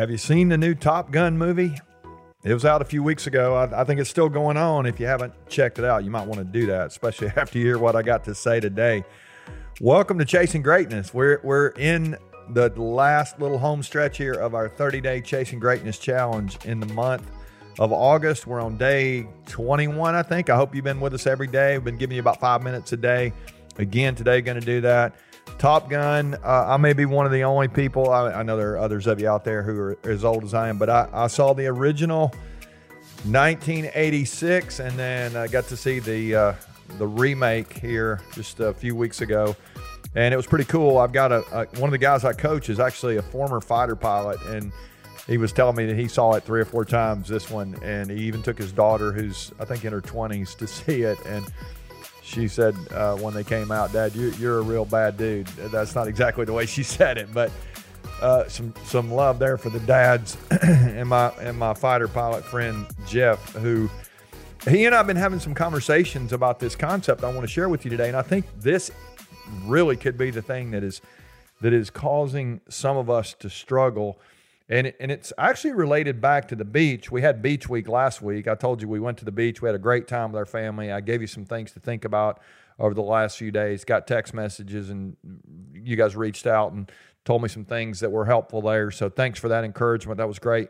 Have you seen the new Top Gun movie? It was out a few weeks ago. I, I, think it's still going on. If you haven't checked it out, you might want to do that, especially after you hear what I got to say today. Welcome to Chasing Greatness. We're, we're in the last little home stretch here of our 30 day Chasing Greatness Challenge in the month of August. We're on day 21, I think. I hope you've been with us every day. We've been giving you about five minutes a day. Again, today, going to do that. Top Gun, uh, I may be one of the only people, I, I, know there are others of you out there who are as old as I am, but I, I saw the original 1986 and then I got to see the, uh, the remake here just a few weeks ago. And it was pretty cool. I've got a, a one of the guys I coach is actually a former fighter pilot, and he was telling me that he saw it three or four times this one, and he even took his daughter, who's I think in her 20s, to see it. And she said uh, when they came out, Dad, you, you're a real bad dude. That's not exactly the way she said it, but uh, some some love there for the dads and my and my fighter pilot friend Jeff, who he and I've been having some conversations about this concept I want to share with you today, and I think this really could be the thing that is that is causing some of us to struggle. And, it, and it's actually related back to the beach. We had beach week last week. I told you we went to the beach. We had a great time with our family. I gave you some things to think about over the last few days. Got text messages, and you guys reached out and told me some things that were helpful there. So thanks for that encouragement. That was great.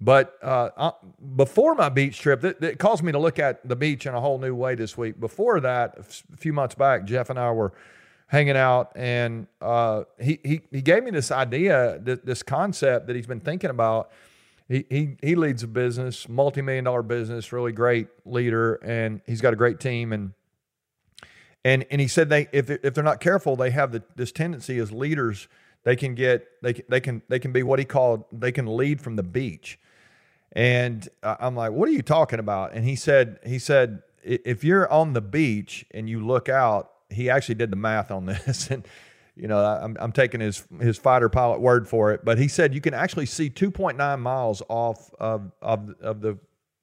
But uh, uh before my beach trip, it, it caused me to look at the beach in a whole new way this week. Before that, a few months back, Jeff and I were hanging out, and uh, he, he he gave me this idea, this, this concept that he's been thinking about. He, he he leads a business, multi million dollar business, really great leader, and he's got a great team. And and and he said they if if they're not careful, they have the, this tendency as leaders they can get they they can they can be what he called they can lead from the beach. And I'm like, what are you talking about? And he said he said if you're on the beach and you look out he actually did the math on this, and you know I'm, I'm taking his his fighter pilot word for it, but he said you can actually see 2.9 miles off of of of the,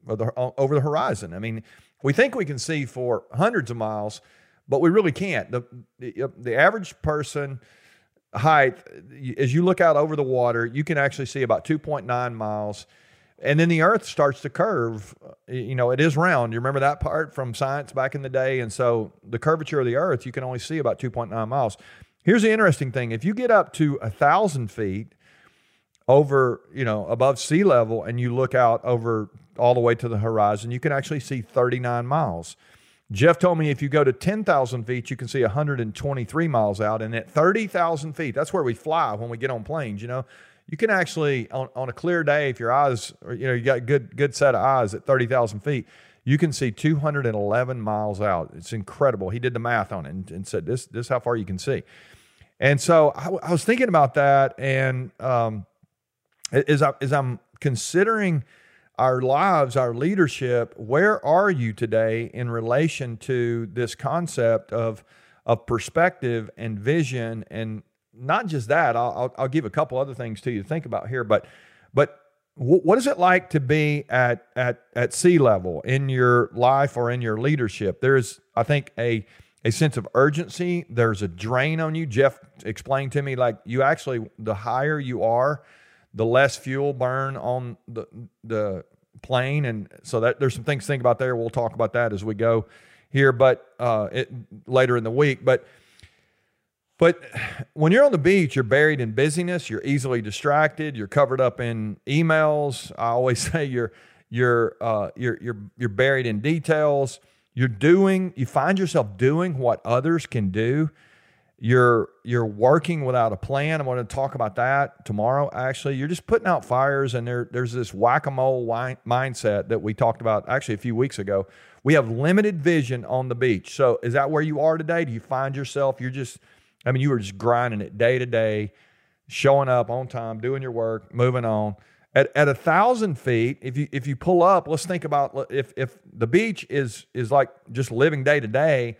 of the over the horizon. I mean, we think we can see for hundreds of miles, but we really can't. The the, the average person height as you look out over the water, you can actually see about 2.9 miles and then the earth starts to curve uh, you know it is round. You remember that part from science back in the day? And so the curvature of the earth you can only see about 2.9 miles. Here's the interesting thing. If you get up to a thousand feet over you know above sea level and you look out over all the way to the horizon you can actually see 39 miles. Jeff told me if you go to 10000 feet you can see 123 miles out. And at 30000 feet that's where we fly when we get on planes you know you can actually on, on a clear day if your eyes are, you know you got good good set of eyes at 30,000 feet you can see 211 miles out. It's incredible. He did the math on it and, and said this this how far you can see. And so I, was thinking about that and um, as, I, as i'm considering our lives our leadership where are you today in relation to this concept of of perspective and vision and not just that, I'll, I'll, give a couple other things to you to think about here, but but what is it like to be at at at sea level in your life or in your leadership? There's, I think, a a sense of urgency. There's a drain on you. Jeff explained to me like you actually the higher you are, the less fuel burn on the the plane, and so that there's some things to think about there. We'll talk about that as we go here, but uh, it, later in the week, but but when you're on the beach, you're buried in busyness. You're easily distracted. You're covered up in emails. I always say you're you're uh, you're you're you're buried in details. You're doing. You find yourself doing what others can do. You're you're working without a plan. I'm going to talk about that tomorrow. Actually, you're just putting out fires, and there there's this whack a mole mindset that we talked about actually a few weeks ago. We have limited vision on the beach. So is that where you are today? Do you find yourself you're just I mean, you were just grinding it day to day, showing up on time, doing your work, moving on. At, at a thousand feet, if you if you pull up, let's think about if if the beach is is like just living day to day.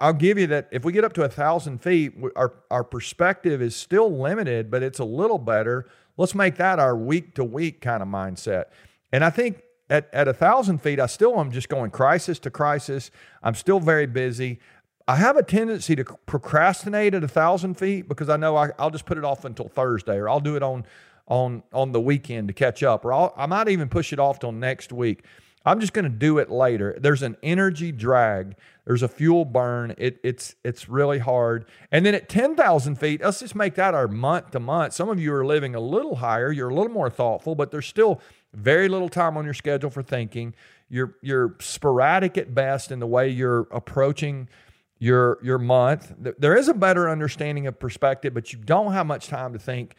I'll give you that if we get up to a thousand feet, our our perspective is still limited, but it's a little better. Let's make that our week to week kind of mindset. And I think at, at a thousand feet, I still am just going crisis to crisis. I'm still very busy. I have a tendency to procrastinate at a thousand feet because I know I, will just put it off until Thursday or I'll do it on on on the weekend to catch up, or I'll, I might even push it off till next week. I'm just going to do it later. There's an energy drag. There's a fuel burn. It, it's it's really hard. And then at 10,000 feet, let's just make that our month to month. Some of you are living a little higher. You're a little more thoughtful, but there's still very little time on your schedule for thinking. You're you're sporadic at best in the way you're approaching your your month. There is a better understanding of perspective, but you don't have much time to think.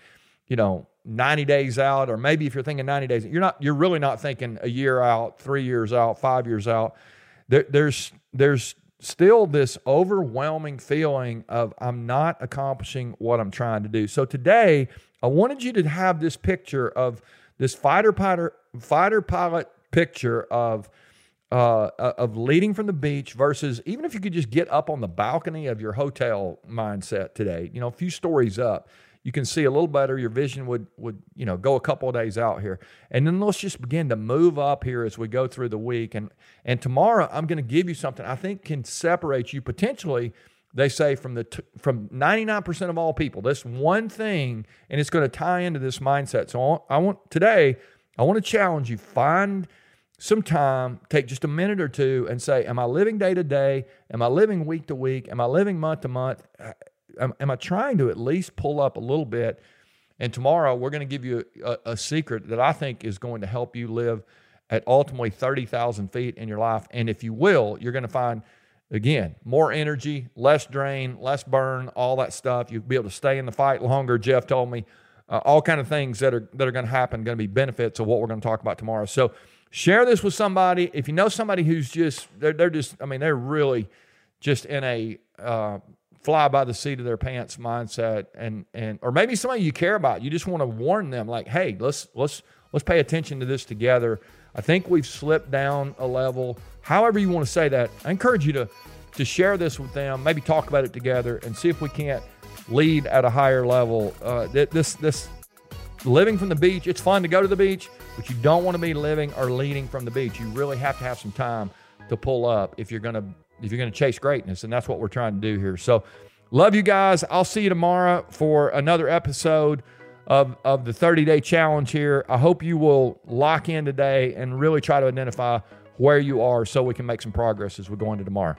You know, 90 days out, or maybe if you're thinking 90 days, you're not, you're really not thinking a year out, three years out, five years out. There, there's, there's still this overwhelming feeling of I'm not accomplishing what I'm trying to do. So today, I wanted you to have this picture of this fighter pilot, fighter pilot picture of, uh, of leading from the beach versus even if you could just get up on the balcony of your hotel mindset today, you know, a few stories up you can see a little better. Your vision would would you know go a couple of days out here, and then let's just begin to move up here as we go through the week. And and tomorrow I'm going to give you something I think can separate you potentially. They say from the t- from 99% of all people, this one thing, and it's going to tie into this mindset. So I want today, I want to challenge you. Find some time, take just a minute or two, and say, Am I living day to day? Am I living week to week? Am I living month to month? am, am I trying to at least pull up a little bit? And tomorrow we're going to give you a, a secret that I think is going to help you live at ultimately 30,000 feet in your life. And if you will, you're going to find, again, more energy, less drain, less burn, all that stuff. You'll be able to stay in the fight longer. Jeff told me uh, all kind of things that are that are going to happen, going to be benefits of what we're going to talk about tomorrow. So share this with somebody. If you know somebody who's just they're, they're just I mean they're really just in a uh, fly by the seat of their pants mindset and and or maybe somebody you care about. You just want to warn them like hey let's let's let's pay attention to this together. I think we've slipped down a level. However you want to say that i encourage you to to share this with them maybe talk about it together and see if we can't lead at a higher level. Uh, this this living from the beach it's fun to go to the beach but you don't want to be living or leading from the beach you really have to have some time to pull up if you're going to if you're going to chase greatness. And that's what we're trying to do here. So, love you guys. I'll see you tomorrow for another episode of, of the 30 day challenge here. I hope you will lock in today and really try to identify where you are so we can make some progress as we go into tomorrow.